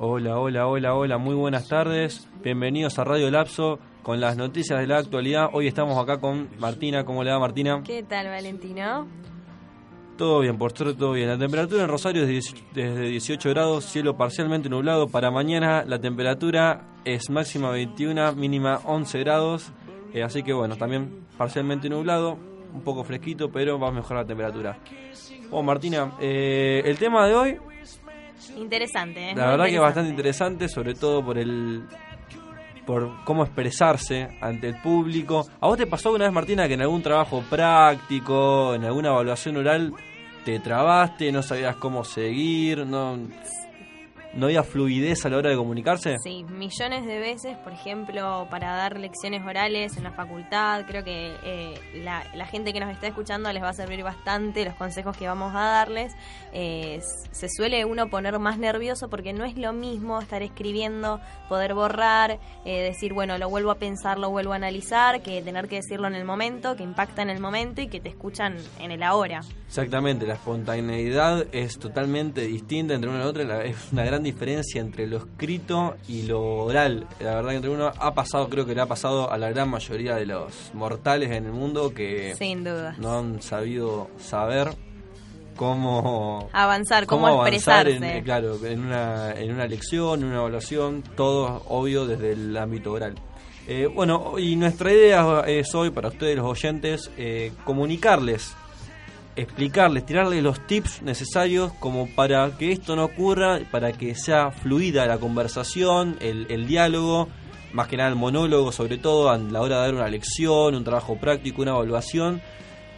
Hola, hola, hola, hola, muy buenas tardes. Bienvenidos a Radio Lapso con las noticias de la actualidad. Hoy estamos acá con Martina. ¿Cómo le va Martina? ¿Qué tal, Valentino? Todo bien, por suerte todo bien. La temperatura en Rosario es desde 18 grados, cielo parcialmente nublado. Para mañana la temperatura es máxima 21, mínima 11 grados. Eh, así que bueno, también parcialmente nublado, un poco fresquito, pero va a mejorar la temperatura. Bueno, Martina, eh, el tema de hoy Interesante, ¿eh? La verdad que es bastante interesante, sobre todo por el por cómo expresarse ante el público. ¿A vos te pasó una vez, Martina, que en algún trabajo práctico, en alguna evaluación oral, te trabaste, no sabías cómo seguir, no ¿No había fluidez a la hora de comunicarse? Sí, millones de veces, por ejemplo, para dar lecciones orales en la facultad, creo que eh, la, gente que nos está escuchando les va a servir bastante los consejos que vamos a darles. Eh, se suele uno poner más nervioso porque no es lo mismo estar escribiendo, poder borrar, eh, decir, bueno, lo vuelvo a pensar, lo vuelvo a analizar, que tener que decirlo en el momento, que impacta en el momento y que te escuchan en el ahora. Exactamente, la espontaneidad es totalmente distinta entre una y otra, es una gran diferencia entre lo escrito y lo oral. La verdad que entre uno ha pasado, creo que le ha pasado a la gran mayoría de los mortales en el mundo que Sin duda. no han sabido saber cómo avanzar, cómo, expresarse. En, claro, en una, en una lección, en una evaluación, todo obvio desde el ámbito oral. Eh, bueno, y nuestra idea es hoy para ustedes los oyentes eh, comunicarles explicarles, tirarles los tips necesarios como para que esto no ocurra, para que sea fluida la conversación, el, diálogo, más que nada el monólogo, sobre todo a la hora de dar una lección, un trabajo práctico, una evaluación,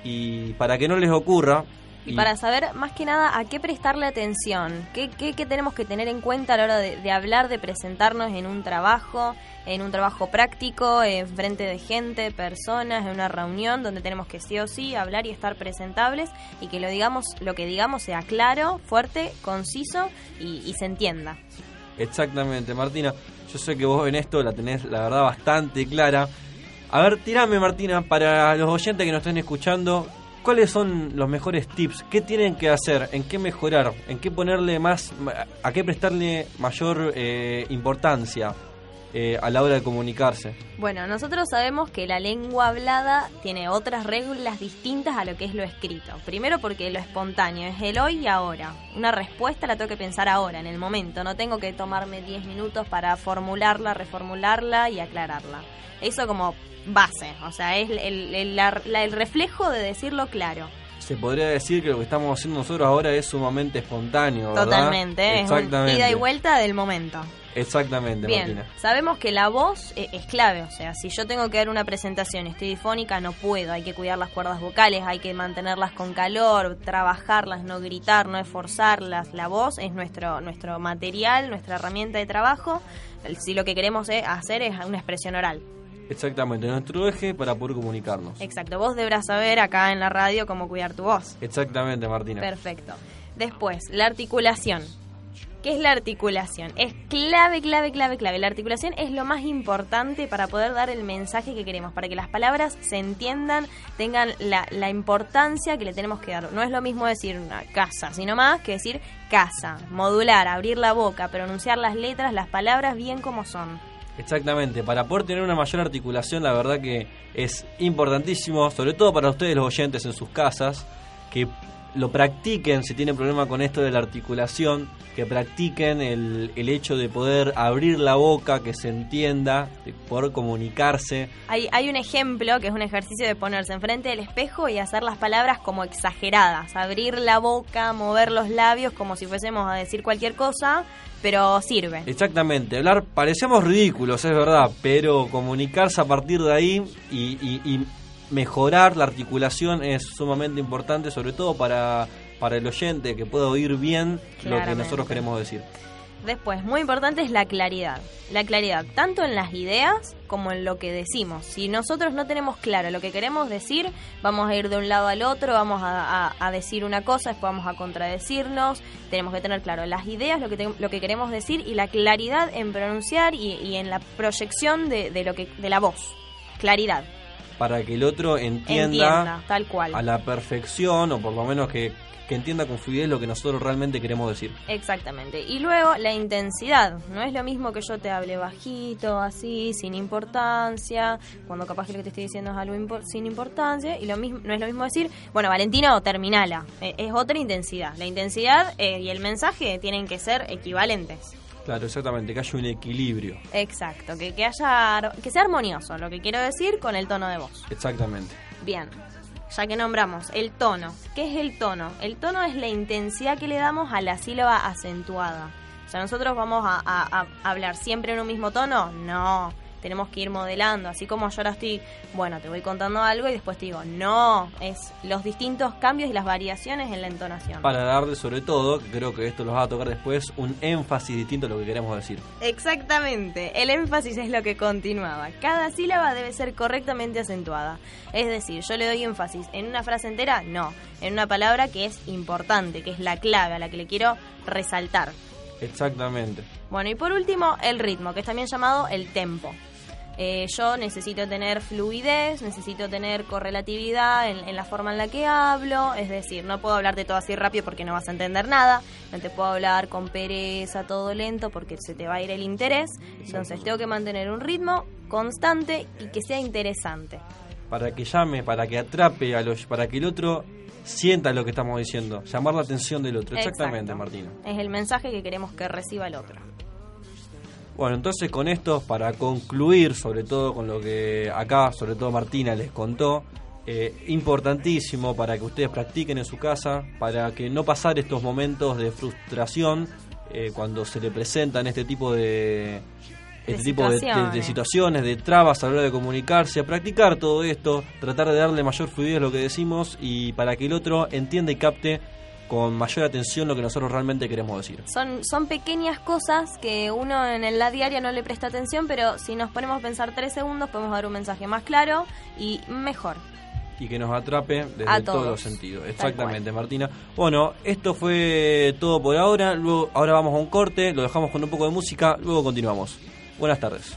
y para que no les ocurra, y, para saber más que nada a qué prestarle atención, qué, qué, tenemos que tener en cuenta a la hora de, hablar, de presentarnos en un trabajo, en un trabajo práctico, en frente de gente, personas, en una reunión donde tenemos que sí o sí hablar y estar presentables y que lo digamos, lo que digamos sea claro, fuerte, conciso y, y se entienda. Exactamente, Martina. Yo sé que vos en esto la tenés, la verdad, bastante clara. A ver, tirame, Martina, para los oyentes que nos estén escuchando, ¿Cuáles son los mejores tips? ¿Qué tienen que hacer? ¿En qué mejorar? ¿En qué ponerle más, a qué prestarle mayor eh, importancia eh, a la hora de comunicarse? Bueno, nosotros sabemos que la lengua hablada tiene otras reglas distintas a lo que es lo escrito. Primero porque lo espontáneo es el hoy y ahora. Una respuesta la tengo que pensar ahora, en el momento. No tengo que tomarme 10 minutos para formularla, reformularla y aclararla. Eso como base, o sea, es el, el, reflejo de decirlo claro. Se podría decir que lo que estamos haciendo nosotros ahora es sumamente espontáneo, ¿verdad? Totalmente, es un ida y vuelta del momento. Exactamente, Bien, sabemos que la voz e, es, clave, o sea, si yo tengo que dar una presentación, estoy difónica, no puedo, hay que cuidar las cuerdas vocales, hay que mantenerlas con calor, trabajarlas, no gritar, no esforzarlas. La voz es nuestro, nuestro material, nuestra herramienta de trabajo, si lo que queremos hacer es una expresión oral. Exactamente, nuestro eje para poder comunicarnos. Exacto, vos deberás saber acá en la radio cómo cuidar tu voz. Exactamente, Martina. Perfecto. Después, la articulación. ¿Qué es la articulación? Es clave, clave, clave, clave. La articulación es lo más importante para poder dar el mensaje que queremos, para que las palabras se entiendan, tengan la, la importancia que le tenemos que dar. No es lo mismo decir una casa, sino más que decir casa, modular, abrir la boca, pronunciar las letras, las palabras bien como son. Exactamente, para poder tener una mayor articulación, la verdad que es importantísimo, sobre todo para ustedes los oyentes en sus casas, que lo practiquen si tienen problema con esto de la articulación, que practiquen el, el hecho de poder abrir la boca, que se entienda, de poder comunicarse. Hay, hay un ejemplo que es un ejercicio de ponerse enfrente del espejo y hacer las palabras como exageradas, abrir la boca, mover los labios como si fuésemos a decir cualquier cosa, pero sirve. Exactamente, hablar parecemos ridículos, es verdad, pero comunicarse a partir de ahí y, y mejorar la articulación es sumamente importante, sobre todo para, para el oyente que pueda oír bien lo que nosotros queremos decir. Después, muy importante es la claridad. La claridad, tanto en las ideas como en lo que decimos. Si nosotros no tenemos claro lo que queremos decir, vamos a ir de un lado al otro, vamos a, decir una cosa, después vamos a contradecirnos. Tenemos que tener claro las ideas, lo que, lo que queremos decir y la claridad en pronunciar y, en la proyección de, lo que, de la voz. Claridad. Para que el otro entienda, Entienda, tal cual. a la perfección, o por lo menos que, que entienda con fluidez lo que nosotros realmente queremos decir. Exactamente. Y luego la intensidad. No es lo mismo que yo te hable bajito, así, sin importancia, cuando capaz que lo que te estoy diciendo es algo sin importancia. Y lo mismo no es lo mismo decir, bueno, Valentino, terminala. Eh, es otra intensidad. La intensidad eh, y el mensaje tienen que ser equivalentes. Claro, exactamente, que haya un equilibrio. Exacto, que, que haya que sea armonioso, lo que quiero decir con el tono de voz. Exactamente. Bien, ya que nombramos el tono, ¿qué es el tono? El tono es la intensidad que le damos a la sílaba acentuada. O sea, nosotros vamos a, a- a hablar siempre en un mismo tono, no. Tenemos que ir modelando, así como yo ahora estoy, bueno, te voy contando algo y después te digo, no, es los distintos cambios y las variaciones en la entonación. Para darle sobre todo, creo que esto los va a tocar después, un énfasis distinto a lo que queremos decir. Exactamente, el énfasis es lo que continuaba. Cada sílaba debe ser correctamente acentuada. Es decir, yo le doy énfasis en una frase entera, no, en una palabra que es importante, que es la clave, a la que le quiero resaltar. Exactamente. Bueno, y por último, el ritmo, que es también llamado el tempo. Eh, yo necesito tener fluidez, necesito tener correlatividad en, en la forma en la que hablo, es decir, no puedo hablarte todo así rápido porque no vas a entender nada, no te puedo hablar con pereza, todo lento porque se te va a ir el interés, entonces tengo que mantener un ritmo constante y que sea interesante. Para que llame, para que atrape a los, para que el otro sienta lo que estamos diciendo, llamar la atención del otro. Exactamente. Martina. Es el mensaje que queremos que reciba el otro. Bueno, entonces con esto, para concluir, sobre todo con lo que acá, sobre todo Martina les contó, eh, importantísimo para que ustedes practiquen en su casa, para que no pasar estos momentos de frustración eh, cuando se le presentan este tipo De este tipo de, de- de situaciones. de trabas a la hora de comunicarse, a practicar todo esto, tratar de darle mayor fluidez a lo que decimos y para que el otro entienda y capte con mayor atención lo que nosotros realmente queremos decir. Son, son pequeñas cosas que uno en la diaria no le presta atención, pero si nos ponemos a pensar tres segundos podemos dar un mensaje más claro y mejor. y que nos atrape desde A todos todos. los sentidos. Exactamente, Martina. Bueno, esto fue todo por ahora. Luego, ahora vamos a un corte, lo dejamos con un poco de música, luego continuamos. Buenas tardes.